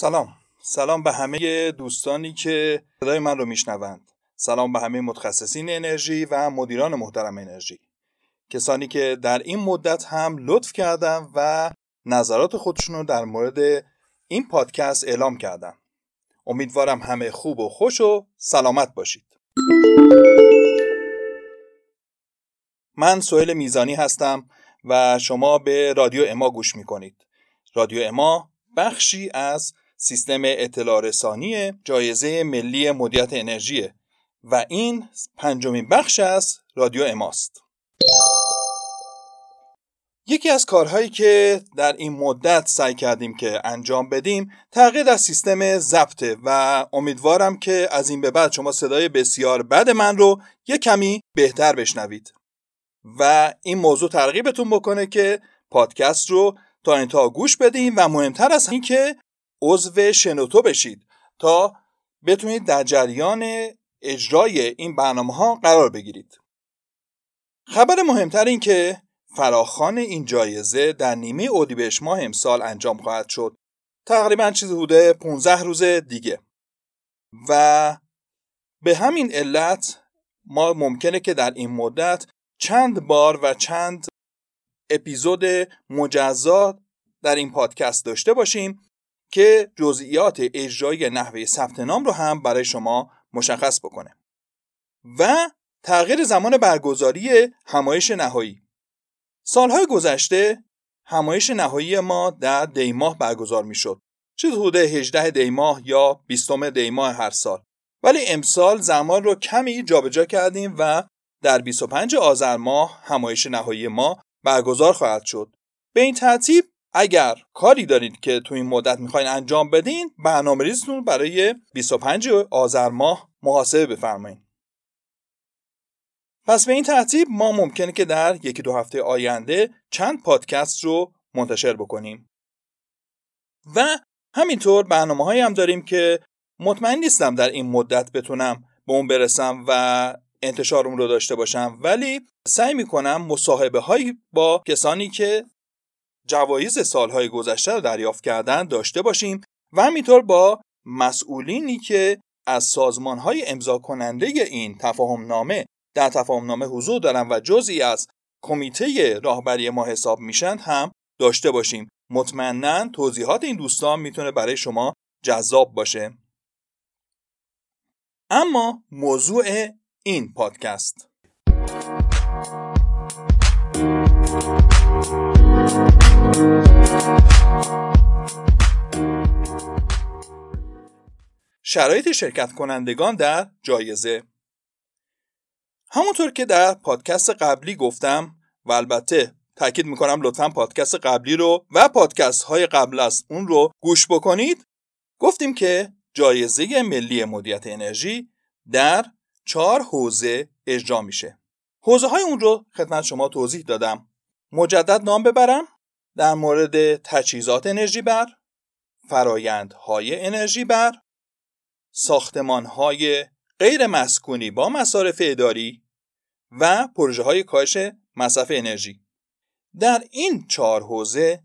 سلام. سلام به همه دوستانی که صدای من رو میشنوند. سلام به همه متخصصین انرژی و مدیران محترم انرژی. کسانی که در این مدت هم لطف کردن و نظرات خودشون رو در مورد این پادکست اعلام کردن. امیدوارم همه خوب و خوش و سلامت باشید. من سوهل میزانی هستم و شما به رادیو اما گوش می‌کنید. رادیو اما بخشی از سیستم اطلاع رسانی جایزه ملی مدیریت انرژی و این پنجمین بخش از رادیو اماست. یکی از کارهایی که در این مدت سعی کردیم که انجام بدیم تغییر در سیستم ضبطه و امیدوارم که از این به بعد شما صدای بسیار بد من رو یک کمی بهتر بشنوید. و این موضوع ترغیبتون بکنه که پادکست رو تا انتها گوش بدین و مهمتر از این که عضو شنوتو بشید تا بتونید در جریان اجرای این برنامه ها قرار بگیرید. خبر مهمتر این که فراخان این جایزه در نیمه اودیبهشت ماه امسال انجام خواهد شد. تقریبا چیزی حدود 15 روز دیگه. و به همین علت ما ممکنه که در این مدت چند بار و چند اپیزود مجزا در این پادکست داشته باشیم که جزئیات اجرایی نحوه ثبت نام رو هم برای شما مشخص بکنه. و تغییر زمان برگزاری همایش نهایی. سالهای گذشته همایش نهایی ما در دیماه برگزار می شد چیز حدود 18 دیماه یا 20 دیماه هر سال. ولی امسال زمان رو کمی جابجا کردیم و در 25 آذر ماه همایش نهایی ما برگزار خواهد شد. به این ترتیب اگر کاری دارید که تو این مدت می‌خواین انجام بدین برنامه ریزتون برای 25 آذر ماه محاسبه بفرمایید پس به این ترتیب ما ممکنه که در یکی دو هفته آینده چند پادکست رو منتشر بکنیم. و همینطور برنامه هایی هم داریم که مطمئن نیستم در این مدت بتونم به اون برسم و انتشار رو داشته باشم ولی سعی می‌کنم مصاحبه هایی با کسانی که جوایز سالهای گذشته رو دریافت کردن داشته باشیم و همینطور با مسئولینی که از سازمانهای امضا کننده این تفاهم نامه در تفاهم نامه حضور دارن و جزئی از کمیته راهبری ما حساب میشن هم داشته باشیم. مطمئنا توضیحات این دوستان می‌تونه برای شما جذاب باشه. اما موضوع این پادکست. شرایط شرکت کنندگان در جایزه. همونطور که در پادکست قبلی گفتم و البته تاکید می‌کنم لطفا پادکست قبلی رو و پادکست های قبل از اون رو گوش بکنید. گفتیم که جایزه ملی مدیریت انرژی در چهار حوزه اجرا میشه. حوزه های اون رو خدمت شما توضیح دادم. مجدد نام ببرم. در مورد تجهیزات انرژی بر فرایندهای انرژی بر ساختمانهای غیر مسکونی با مصارف اداری و پروژه های کاهش مصرف انرژی. در این چهار حوزه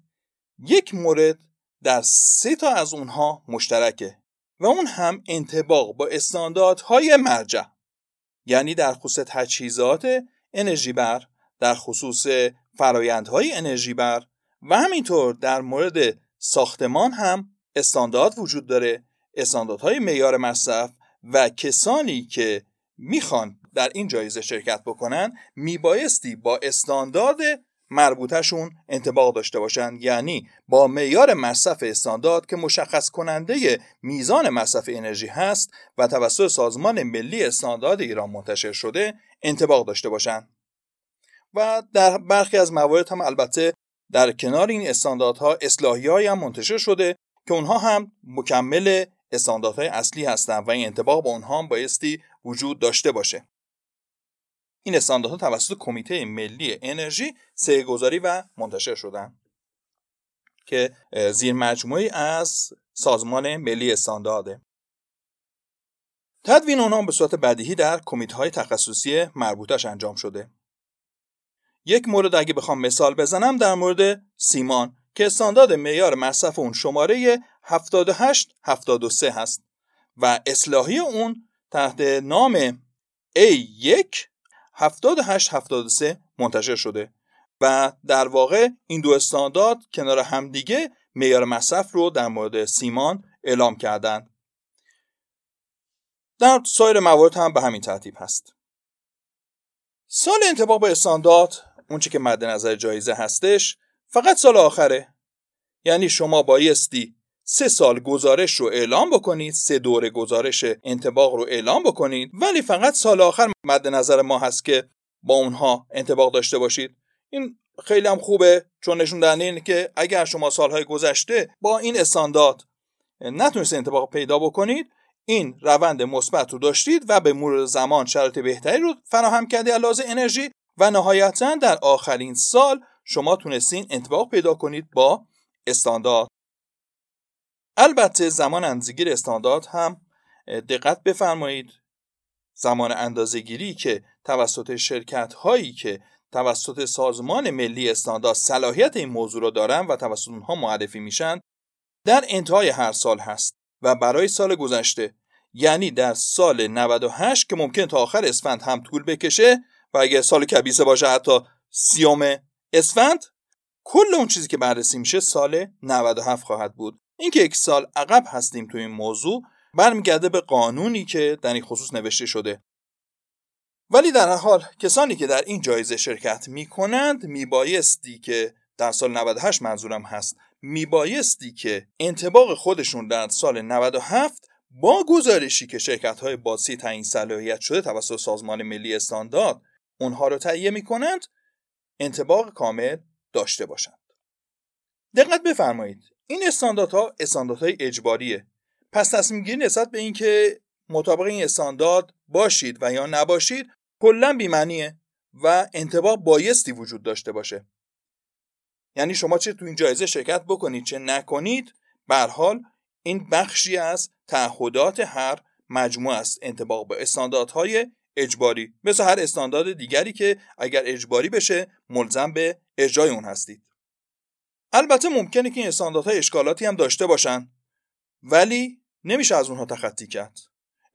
یک مورد در سه تا از اونها مشترکه و اون هم انتباق با استانداردهای مرجع یعنی در خصوص تجهیزات انرژی بر در خصوص فرایندهای انرژی بر و همینطور در مورد ساختمان هم استاندارد وجود داره. استانداردهای معیار مصرف و کسانی که می‌خوان در این جایزه شرکت بکنن میبایستی با استاندارد مربوطهشون انتباق داشته باشند یعنی با معیار مصرف استاندارد که مشخص کننده میزان مصرف انرژی هست و توسط سازمان ملی استاندارد ایران منتشر شده انتباق داشته باشند و در برخی از موارد هم البته در کنار این استانداردها اصلاحی هم منتشر شده که اونها هم مکمل استانداردهای اصلی هستند و این انتباق با اونها هم بایستی وجود داشته باشه. این استانداردها توسط کمیته ملی انرژی گذاری و منتشر شدن که زیر مجموعی از سازمان ملی استاندارده. تدوین اونها به صورت بدیهی در کمیته های تخصصی مربوطش انجام شده. یک مورد اگه بخوام مثال بزنم در مورد سیمان که استاندارد معیار مصرف اون شماره 78 73 هست و اصلاحی اون تحت نام A1 78 73 منتشر شده و در واقع این دو استاندارد کنار همدیگه معیار مصرف رو در مورد سیمان اعلام کردند. در سایر موارد هم به همین ترتیب هست. سال انتباه با استاندارد اونچه که مد نظر جایزه هستش فقط سال آخره. یعنی شما بایستی سه سال گزارش رو اعلام بکنید سه دوره گزارش انتباق رو اعلام بکنید ولی فقط سال آخر مد نظر ما هست که با اونها انتباق داشته باشید. این خیلی هم خوبه چون نشون دهنده اینه که اگر شما سالهای گذشته با این استاندارد نتونست انتباق پیدا بکنید این روند مثبت رو داشتید و به مرور زمان شرایط بهتری رو فراهم کرده علاوه انرژی و نهایتا در آخرین سال شما تونستین انتباق پیدا کنید با استاندارد. البته زمان اندازه‌گیری استاندارد هم دقت بفرمایید. زمان اندازه‌گیری که توسط شرکت هایی که توسط سازمان ملی استاندارد صلاحیت این موضوع را دارن و توسط اونها معرفی میشن در انتهای هر سال هست و برای سال گذشته یعنی در سال 98 که ممکن تا آخر اسفند هم طول بکشه و اگه سال کبیسه باشه حتی سیوم اسفند کل اون چیزی که بررسی میشه سال 97 خواهد بود. اینکه یک سال عقب هستیم تو این موضوع برمیگرده به قانونی که در این خصوص نوشته شده. ولی در حال کسانی که در این جایزه شرکت می‌کنند میبایستی که در سال 98 منظورم هست میبایستی که انتباق خودشون در سال 97 با گزارشی که شرکت های باسی تعیین صلاحیت شده توسط سازمان ملی استاندارد اونها رو تهیه می‌کنند انتباق کامل داشته باشند. دقت بفرمایید. این استانداردها استانداردهای اجباریه. پس تصمیم گیری نسبت به اینکه مطابق این استاندارد باشید و یا نباشید کلا بیمعنیه و انتباه بایستی وجود داشته باشه. یعنی شما چه تو این جایزه شرکت بکنید چه نکنید به حال این بخشی از تعهدات هر مجموعه است. انتباق به استانداردهای اجباری مثل هر استاندارد دیگری که اگر اجباری بشه ملزم به اجرای اون هستید. البته ممکنه که این استانداردها اشکالاتی هم داشته باشن ولی نمیشه از اونها تخطی کرد.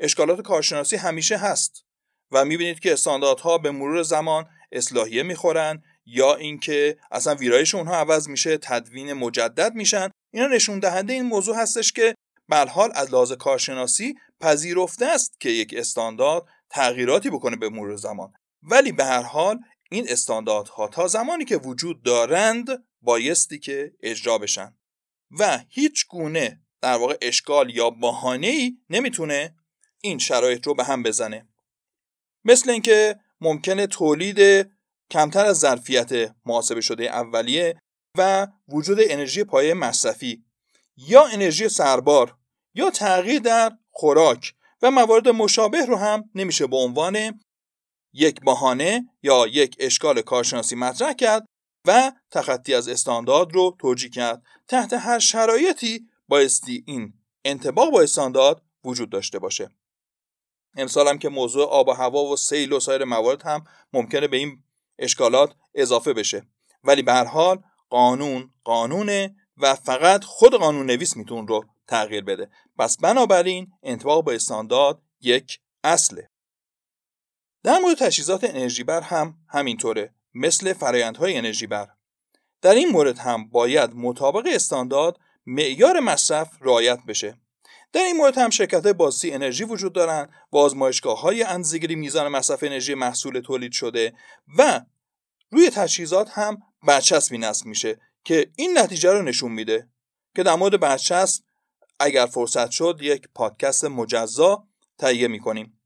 اشکالات کارشناسی همیشه هست و می‌بینید که استانداردها به مرور زمان اصلاحیه می‌خورن یا اینکه اصلا ویرایش اونها عوض میشه تدوین مجدد میشن. اینا نشون دهنده این موضوع هستش که به حال از لحاظ کارشناسی پذیرفته است که یک استاندارد تغییراتی بکنه به مرور زمان. ولی به هر حال این استانداردها تا زمانی که وجود دارند بایستی که اجرا بشن. و هیچ گونه در واقع اشکال یا بهانه ای نمی‌تونه این شرایط رو به هم بزنه. مثل اینکه ممکنه تولید کمتر از ظرفیت محاسبه شده اولیه و وجود انرژی پایه مصرفی یا انرژی سربار یا تغییر در خوراک و موارد مشابه رو هم نمیشه به عنوان یک بهانه یا یک اشکال کارشناسی مطرح کرد و تخطی از استاندارد رو توجیه کرد. تحت هر شرایطی بایستی این انتباق با استاندارد وجود داشته باشه. امسال هم که موضوع آب و هوا و سیل و سایر موارد هم ممکنه به این اشکالات اضافه بشه. ولی به هر حال قانون قانونه و فقط خود قانون نویس میتون رو تغییر بده. پس بنابراین انتباق با استاندارد یک اصله. در مورد تجهیزات انرژی بر هم همینطوره مثل فرایندهای انرژی بر در این مورد هم باید مطابق استاندارد معیار مصرف رعایت بشه. در این مورد هم شرکت بازی انرژی وجود دارند و آزمایشگاه های اندازه‌گیری میزان مصرف انرژی محصول تولید شده و روی تجهیزات هم برچسبی نصب میشه که این نتیجه رو نشون میده که در مورد برچسب اگر فرصت شد یک پادکست مجزا تهیه می‌کنیم.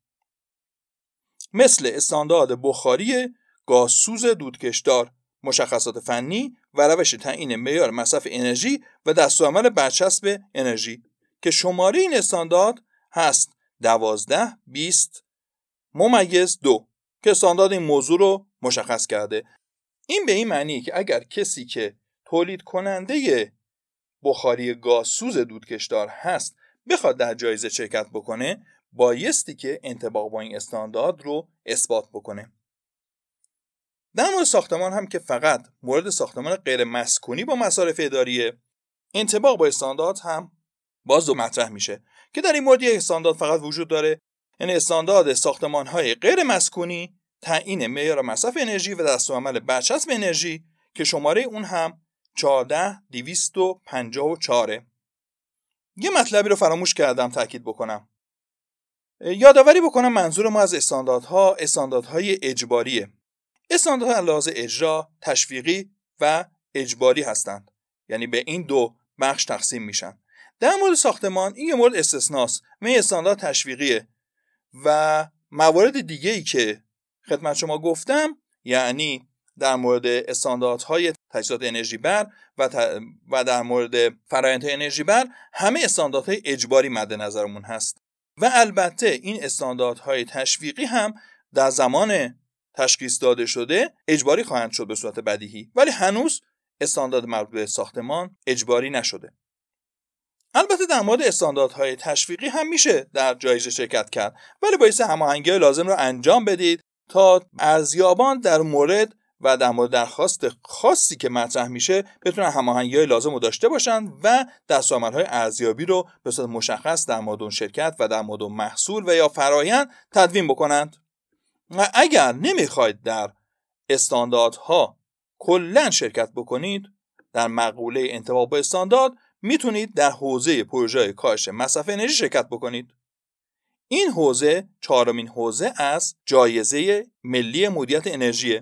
مثل استاندارد بخاری گازسوز دودکشدار مشخصات فنی و روش تعیین معیار مصرف انرژی و دستورالعمل برچسب انرژی. که شماره این استاندارد هست دوازده بیست ممیز دو که استاندارد این موضوع رو مشخص کرده. این به این معنی که اگر کسی که تولید کننده بخاری گازسوز دودکشدار هست بخواد در جایزه شرکت بکنه بایستی که انتباق با این استاندارد رو اثبات بکنه. در مورد ساختمان هم که فقط مورد ساختمان غیر مسکونی با مصارف اداریه انتباق با استاندارد هم باز دو مطرح میشه که در این مورد یک استاندارد فقط وجود داره. یعنی استاندارد ساختمان های غیر مسکونی تعیین معیار مصرف انرژی و دستورالعمل برچسب انرژی که شماره اون هم 14 254 یه مطلبی رو فراموش کردم تاکید بکنم. یادآوری بکنم منظور ما از استانداردها استانداردهای اجباریه. استانداردها لحاظ اجرا تشویقی و اجباری هستند. یعنی به این دو بخش تقسیم میشن. در مورد ساختمان این یه مورد استثناست. و این استاندارد تشویقیه. و موارد دیگه ای که خدمت شما گفتم یعنی در مورد استانداردهای تجهیزات انرژی بر و, و در مورد فرآیندهای انرژی بر همه استانداردهای اجباری مد نظرمون هست. و البته این استانداردهای تشویقی هم در زمان تشخیص داده شده اجباری خواهند شد به صورت بدیهی. ولی هنوز استاندارد مربوط به ساختمان اجباری نشده. البته در مورد استانداردهای تشویقی هم میشه در جایزه شرکت کرد. ولی باعث هماهنگی لازم رو انجام بدید تا ارزیابان در مورد و در مورد درخواست خاصی که مطرح میشه بتونن هماهنگی لازم رو داشته باشن و های ارزیابی رو به صورت مشخص در مورد شرکت و در مورد محصول و یا فرایند تدوین بکنند. و اگر نمی‌خواید در استانداردها کلا شرکت بکنید در مقوله انتباه با استاندارد می‌تونید در حوزه پروژه کاهش مصرف انرژی شرکت بکنید. این حوزه چهارمین حوزه از جایزه ملی مدیریت انرژی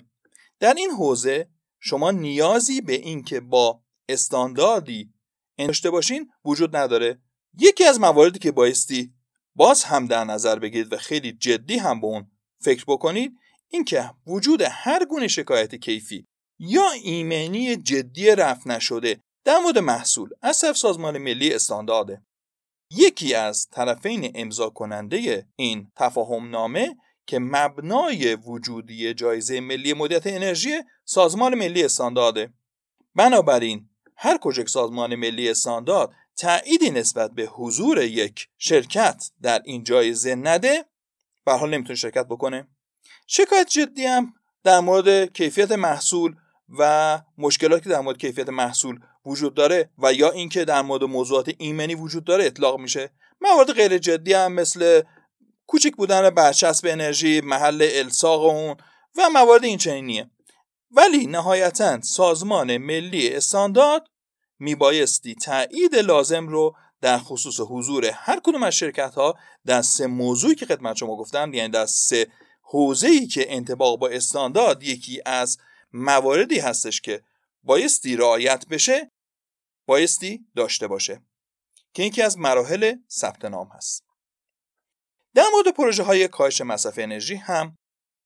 در این حوزه شما نیازی به اینکه با استانداردی داشته باشین وجود نداره. یکی از مواردی که بایستی باز هم در نظر بگیرید و خیلی جدی هم به اون فکر بکنید اینکه وجود هر گونه شکایت کیفی یا ایمنی جدی رفت نشده در مورد محصول از سازمان ملی استاندارده. یکی از طرفین امضا کننده این تفاهم نامه که مبنای وجودی جایزه ملی مدیریت انرژی سازمان ملی استاندارده. بنابراین هر کجا سازمان ملی استاندارد تأییدی نسبت به حضور یک شرکت در این جایزه نده به حال نمی‌تونه شرکت بکنه. شکایت جدی هم در مورد کیفیت محصول و مشکلاتی که در مورد کیفیت محصول وجود داره و یا اینکه در مورد موضوعات ایمنی وجود داره اطلاق میشه. موارد غیر جدی هم مثل کوچک بودن برچسب انرژی محل الساق اون و موارد این چنینیه ولی نهایتا سازمان ملی استاندارد میبایستی تایید لازم رو در خصوص حضور هر کدوم از شرکت ها در سه موضوعی که خدمت شما گفتم یعنی در سه حوزه ای که انتباق با استاندارد یکی از مواردی هستش که بایستی رعایت بشه بایستی داشته باشه که یکی از مراحل ثبت نام هست. در مورد پروژه های کاهش مصرف انرژی هم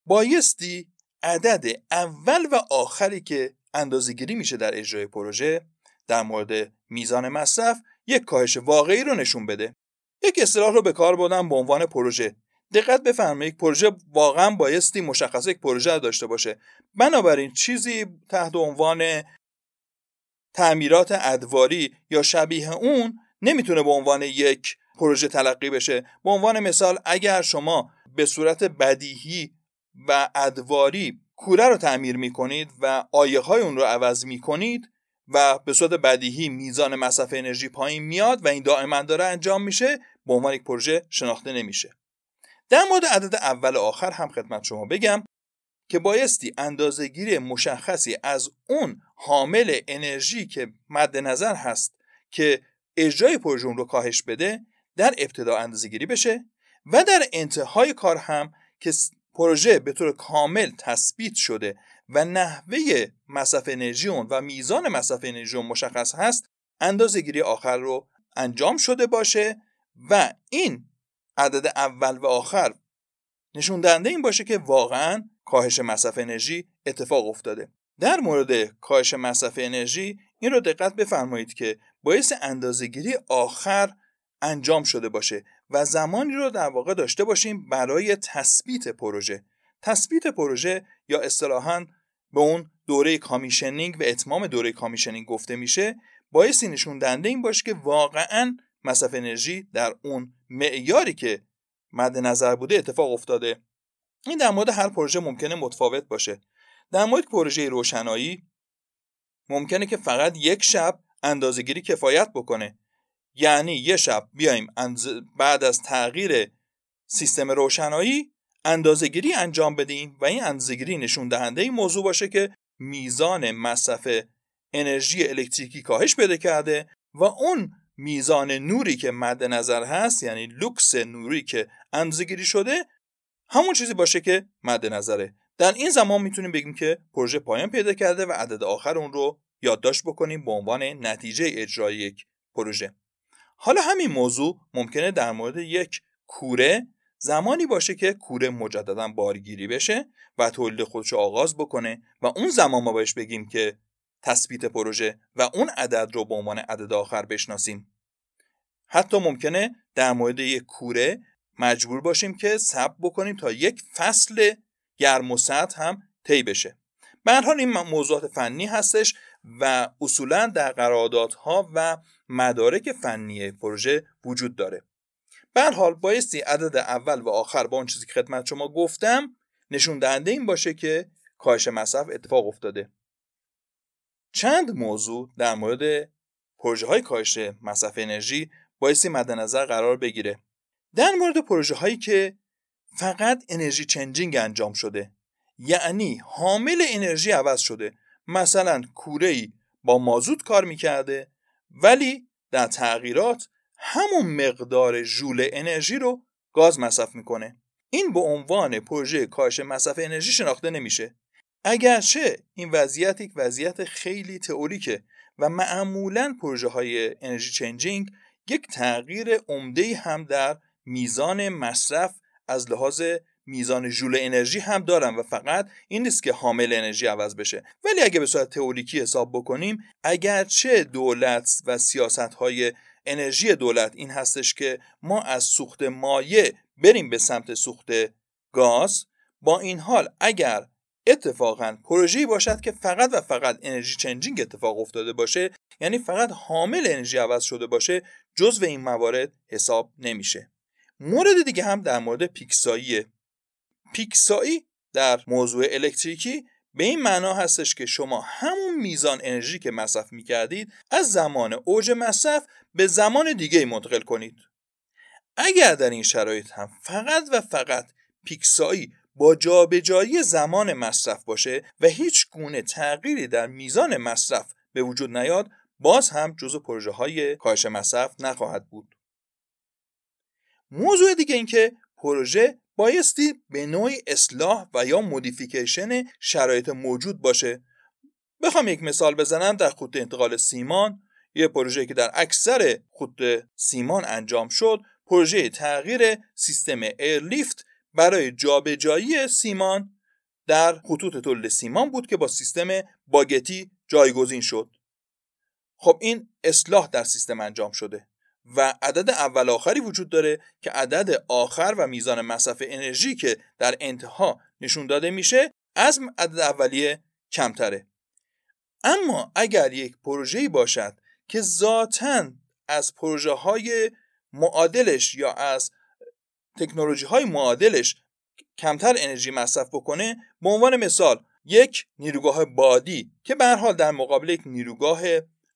بایستی عدد اول و آخری که اندازهگیری میشه در اجرای پروژه در مورد میزان مصرف یک کاهش واقعی رو نشون بده. یک اصطلاح رو به کار بردم به عنوان پروژه. دقت بفرمایید پروژه واقعا بایستی مشخص یک پروژه داشته باشه. بنابراین چیزی تحت عنوان تعمیرات ادواری یا شبیه اون نمی‌تونه به عنوان یک پروژه تلقی بشه. به عنوان مثال اگر شما به صورت بدیهی و ادواری کوره رو تعمیر می‌کنید و آیه های اون رو عوض می‌کنید و به صورت بدیهی میزان مصرف انرژی پایین میاد و این دائما داره انجام میشه به عنوان یک پروژه شناخته نمیشه. در مورد عدد اول آخر هم خدمت شما بگم که بایستی اندازهگیری مشخصی از اون حامل انرژی که مد نظر هست که اجرای پروژه رو کاهش بده در ابتدا اندازه گیری بشه و در انتهای کار هم که پروژه به طور کامل تثبیت شده و نحوه مصرف انرژی اون و میزان مصرف انرژی اون مشخص هست اندازه گیری آخر رو انجام شده باشه و این عدد اول و آخر نشون دهنده این باشه که واقعا کاهش مصرف انرژی اتفاق افتاده. در مورد کاهش مصرف انرژی این رو دقت بفرمایید که باعث اندازهگیری آخر انجام شده باشه و زمانی رو در واقع داشته باشیم برای تثبیت پروژه. تثبیت پروژه یا اصطلاحا به اون دوره commissioning و اتمام دوره commissioning گفته میشه بایستی نشون دهنده این باشه که واقعا مصرف انرژی در اون معیاری که مد نظر بوده اتفاق افتاده. این در مورد هر پروژه ممکنه متفاوت باشه. در مورد پروژه روشنایی ممکنه که فقط یک شب اندازهگیری کفایت بکنه. یعنی یه شب بیایم بعد از تغییر سیستم روشنایی اندازهگیری انجام بدیم و این اندازهگیری نشون دهنده این موضوع باشه که میزان مصرف انرژی الکتریکی کاهش پیدا کرده و اون میزان نوری که مد نظر هست یعنی لوکس نوری که اندازهگیری شده همون چیزی باشه که مد نظره. در این زمان می‌تونیم بگیم که پروژه پایان پیدا کرده و عدد آخر اون رو یادداشت بکنیم به عنوان نتیجه اجرای یک پروژه. حالا همین موضوع ممکنه در مورد یک کوره زمانی باشه که کوره مجددا بارگیری بشه و تولید خودش رو آغاز بکنه و اون زمان ما بهش بگیم که تثبیت پروژه و اون عدد رو به عنوان عدد آخر بشناسیم. حتی ممکنه در مورد یک کوره مجبور باشیم که ثبت بکنیم تا یک فصل گرم و سرد هم طی بشه. به حال این موضوعات فنی هستش و اصولا در قراردادها و مدارک فنی پروژه وجود داره. به حال بایستی عدد اول و آخر با اون چیزی که خدمت شما گفتم نشون دهنده این باشه که کاهش مصرف اتفاق افتاده. چند موضوع در مورد پروژه های کاهش مصرف انرژی بایستی مد نظر قرار بگیره. در مورد پروژه هایی که فقط انرژی چنجینگ انجام شده یعنی حامل انرژی عوض شده مثلا کوره با مازوت کار می‌کرده ولی در تغییرات همون مقدار ژول انرژی رو گاز مصرف می‌کنه. این به عنوان پروژه کاهش مصرف انرژی شناخته نمیشه. اگرچه این وضعیت یک وضعیت خیلی تئوریکه و معمولا پروژه های انرژی چنجینگ یک تغییر عمده هم در میزان مصرف از لحاظ میزان ژول انرژی هم دارن و فقط این نیست که حامل انرژی عوض بشه. ولی اگه به صورت تئوریکی حساب بکنیم اگرچه دولت و سیاست های انرژی دولت این هستش که ما از سوخت مایع بریم به سمت سوخت گاز با این حال اگر اتفاقا پروژه‌ای باشد که فقط و فقط انرژی چنجینگ اتفاق افتاده باشه یعنی فقط حامل انرژی عوض شده باشه جزو این موارد حساب نمیشه. مورد دیگه هم در مورد پیکساییه پیکسایی در موضوع الکتریکی به این معنا هستش که شما همون میزان انرژی که مصرف می‌کردید از زمان اوج مصرف به زمان دیگه منتقل کنید. اگر در این شرایط هم فقط و فقط پیکسایی با جابجایی زمان مصرف باشه و هیچ گونه تغییری در میزان مصرف به وجود نیاد باز هم جزو پروژه های کاهش مصرف نخواهد بود. موضوع دیگه این که پروژه بایستی به نوعی اصلاح و یا مودیفیکیشن شرایط موجود باشه. بخوام یک مثال بزنم در خط انتقال سیمان. یه پروژه که در اکثر خط سیمان انجام شد پروژه تغییر سیستم ایرلیفت برای جابجایی سیمان در خطوط تولید سیمان بود که با سیستم باگتی جایگزین شد. خب این اصلاح در سیستم انجام شده. و عدد اول آخری وجود داره که عدد آخر و میزان مصرف انرژی که در انتها نشون داده میشه از عدد اولیه کمتره. اما اگر یک پروژه‌ای باشد که ذاتا از پروژه های معادلش یا از تکنولوژی های معادلش کمتر انرژی مصرف بکنه به عنوان مثال یک نیروگاه بادی که به حال در مقابل یک نیروگاه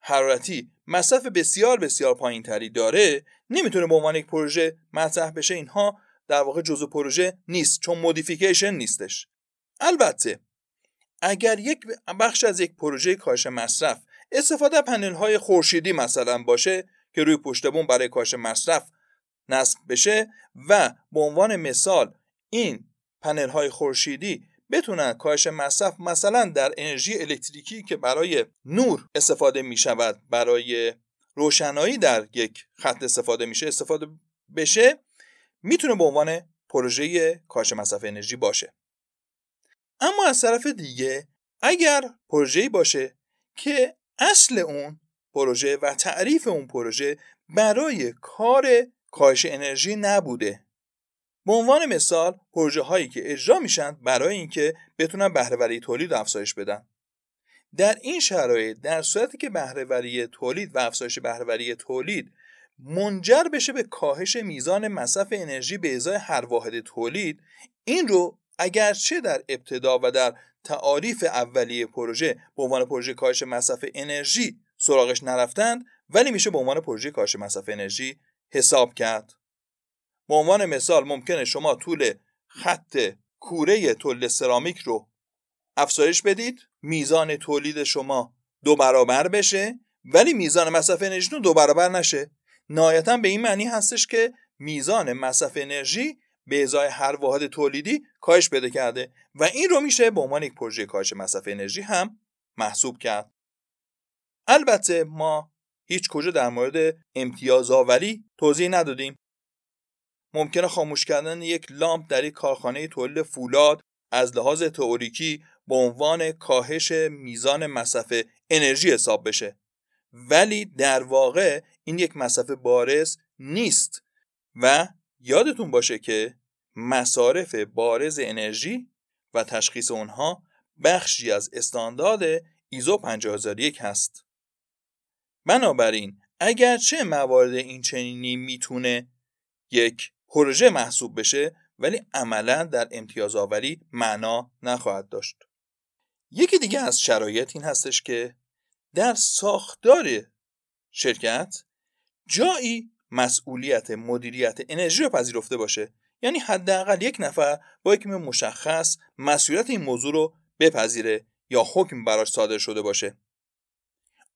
حرارتی مصرف بسیار بسیار پایین تری داره نمی‌تونه به عنوان یک پروژه مطرح بشه. اینها در واقع جزء پروژه نیست چون مودیفیکیشن نیستش. البته اگر یک بخش از یک پروژه کاهش مصرف استفاده پنل های خورشیدی مثلا باشه که روی پشت بوم برای کاهش مصرف نصب بشه و به عنوان مثال این پنل های خورشیدی بتونن کاهش مصرف مثلا در انرژی الکتریکی که برای نور استفاده می شود برای روشنایی در یک خط استفاده میشه استفاده بشه می‌تونه به عنوان پروژه کاهش مصرف انرژی باشه. اما از طرف دیگه اگر پروژه‌ای باشه که اصل اون پروژه و تعریف اون پروژه برای کار کاهش انرژی نبوده به عنوان مثال پروژه هایی که اجرا میشن برای اینکه بتونن بهرهوری تولید افزایش بدن. در این شرایط در صورتی که بهرهوری تولید و افزایش بهرهوری تولید منجر بشه به کاهش میزان مصرف انرژی به ازای هر واحد تولید این رو اگرچه در ابتدا و در تعاریف اولیه پروژه به عنوان پروژه کاهش مصرف انرژی سراغش نرفتند ولی میشه به عنوان پروژه کاهش مصرف انرژی حساب کرد. به عنوان مثال ممکنه شما طول خط کوره تولید سرامیک رو افزایش بدید میزان تولید شما دو برابر بشه ولی میزان مصرف انرژی دو برابر نشه. نهایتا به این معنی هستش که میزان مصرف انرژی به ازای هر واحد تولیدی کاهش پیدا کرده و این رو میشه به عنوان یک پروژه کاهش مصرف انرژی هم محسوب کرد. البته ما هیچ کجا در مورد امتیاز آوری توضیح ندادیم. ممکنه خاموش کردن یک لامپ در یک کارخانه تولید فولاد از لحاظ تئوریکی به عنوان کاهش میزان مصرف انرژی حساب بشه. ولی در واقع این یک مصرف بارز نیست و یادتون باشه که مصارف بارز انرژی و تشخیص اونها بخشی از استاندارد ایزو 50001 هست. بنابراین اگرچه موارد این چنینی می‌تونه یک پروژه محسوب بشه ولی عملا در امتیاز آوری معنا نخواهد داشت. یکی دیگه از شرایط این هستش که در ساختار شرکت جایی مسئولیت مدیریت انرژی رو پذیرفته باشه. یعنی حداقل یک نفر با یک مشخص مسئولیت این موضوع رو بپذیره یا حکم براش صادر شده باشه.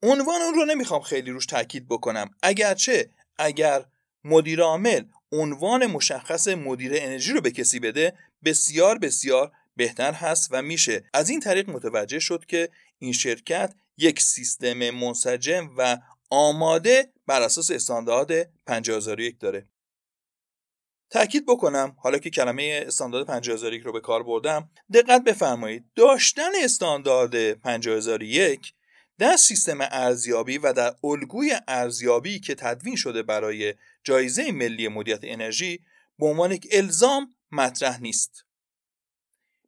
عنوان اون رو نمی‌خوام خیلی روش تاکید بکنم. اگرچه اگر مدیر عامل عنوان مشخص مدیر انرژی رو به کسی بده بسیار بسیار بهتر هست و میشه. از این طریق متوجه شد که این شرکت یک سیستم منسجم و آماده بر اساس استاندارد 50001 داره. تاکید بکنم حالا که کلمه استاندارد 50001 رو به کار بردم دقت بفرمایید داشتن استاندارد 50001 در سیستم ارزیابی و در الگوی ارزیابی که تدوین شده برای جایزه ملی مدیریت انرژی به عنوان یک الزام مطرح نیست.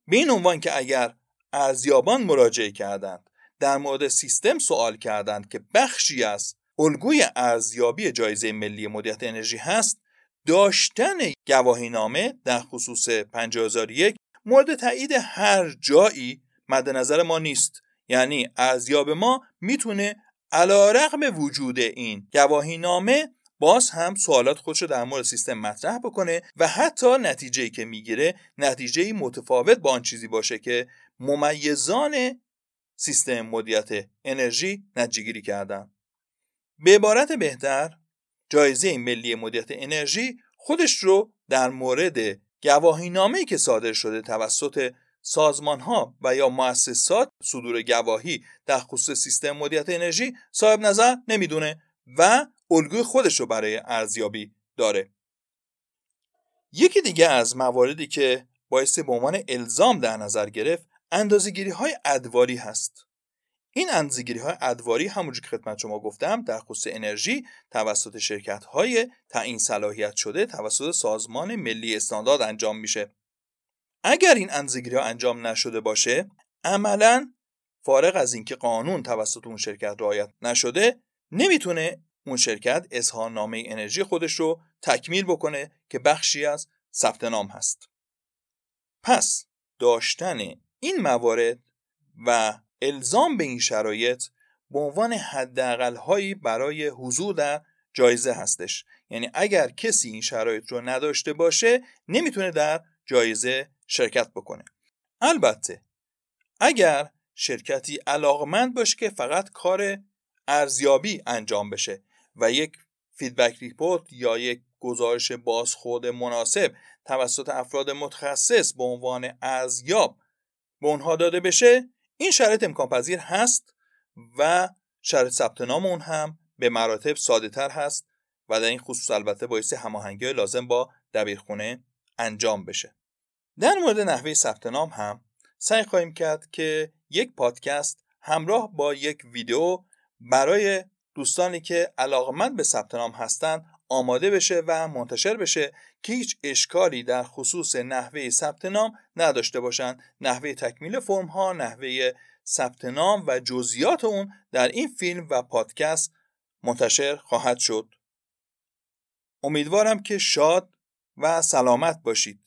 به این عنوان که اگر ارزیابان مراجعه کردند در مورد سیستم سوال کردند که بخشی از الگوی ارزیابی جایزه ملی مدیریت انرژی هست داشتن گواهی نامه در خصوص 50001 مورد تایید هر جایی مد نظر ما نیست. یعنی ارزیاب ما می‌تونه علا رقم وجود این گواهی نامه باز هم سوالات خودش رو در مورد سیستم مطرح بکنه و حتی نتیجه که می‌گیره نتیجه متفاوت با آن چیزی باشه که ممیزان سیستم مدیریت انرژی نتیجه کردن. به عبارت بهتر جایزه ملی مدیریت انرژی خودش رو در مورد گواهی نامه که صادر شده توسط سازمان ها و یا مؤسسات صدور گواهی در خصوص سیستم مدیریت انرژی صاحب نظر نمی‌دونه و الگوی خودش رو برای ارزیابی داره. یکی دیگه از مواردی که باعث به عنوان الزام در نظر گرفت اندازه‌گیری های ادواری هست. این اندازه‌گیری های ادواری همونجور که خدمت شما گفتم در خصوص انرژی توسط شرکت های تعیین صلاحیت شده توسط سازمان ملی استاندارد انجام میشه. اگر این اندازه‌گیری ها انجام نشده باشه عملا فارغ از اینکه قانون توسط اون شرکت رعایت نشده نمی‌تونه اون شرکت اظهارنامه انرژی خودش رو تکمیل بکنه که بخشی از ثبت نام هست. پس داشتن این موارد و الزام به این شرایط به عنوان حداقل هایی برای حضور در جایزه هستش. یعنی اگر کسی این شرایط رو نداشته باشه نمی‌تونه در جایزه شرکت بکنه. البته اگر شرکتی علاقمند باشه که فقط کار ارزیابی انجام بشه و یک feedback report یا یک گزارش بازخورد مناسب توسط افراد متخصص به عنوان ارزیاب به اونها داده بشه این شرط امکان پذیر هست و شرط ثبت نام اون هم به مراتب ساده تر هست و در این خصوص البته بایست هماهنگی لازم با دبیرخونه انجام بشه. در مورد نحوه ثبت نام هم سعی خواهیم کرد که یک پادکست همراه با یک ویدیو برای دوستانی که علاقمند به ثبت نام هستند آماده بشه و منتشر بشه که هیچ اشکالی در خصوص نحوه ثبت نام نداشته باشند. نحوه تکمیل فرم ها نحوه ثبت نام و جزئیات اون در این فیلم و پادکست منتشر خواهد شد. امیدوارم که شاد و سلامت باشید.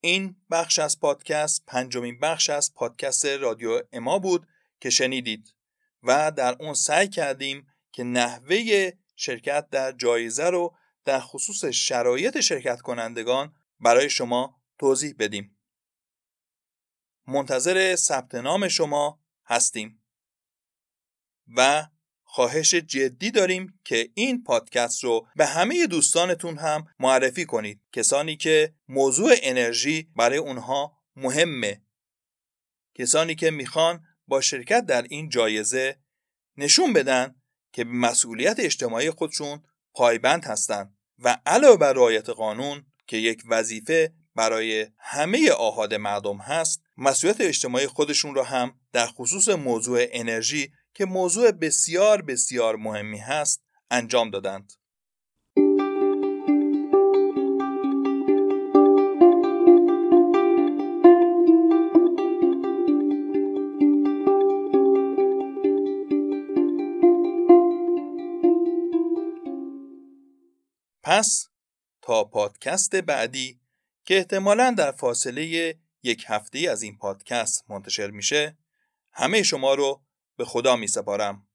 این بخش از پادکست پنجمین بخش از پادکست رادیو اما بود که شنیدید. و در اون سعی کردیم که نحوه شرکت در جایزه رو در خصوص شرایط شرکت کنندگان برای شما توضیح بدیم. منتظر ثبت نام شما هستیم و خواهش جدی داریم که این پادکست رو به همه دوستانتون هم معرفی کنید کسانی که موضوع انرژی برای اونها مهمه کسانی که می‌خوان با شرکت در این جایزه نشون بدن که مسئولیت اجتماعی خودشون پایبند هستند و علاوه بر رعایت قانون که یک وظیفه برای همه آهاد مردم هست مسئولیت اجتماعی خودشون را هم در خصوص موضوع انرژی که موضوع بسیار بسیار مهمی هست انجام دادند. پس تا پادکست بعدی که احتمالا در فاصله یک هفته از این پادکست منتشر میشه همه شما رو به خدا می سپارم.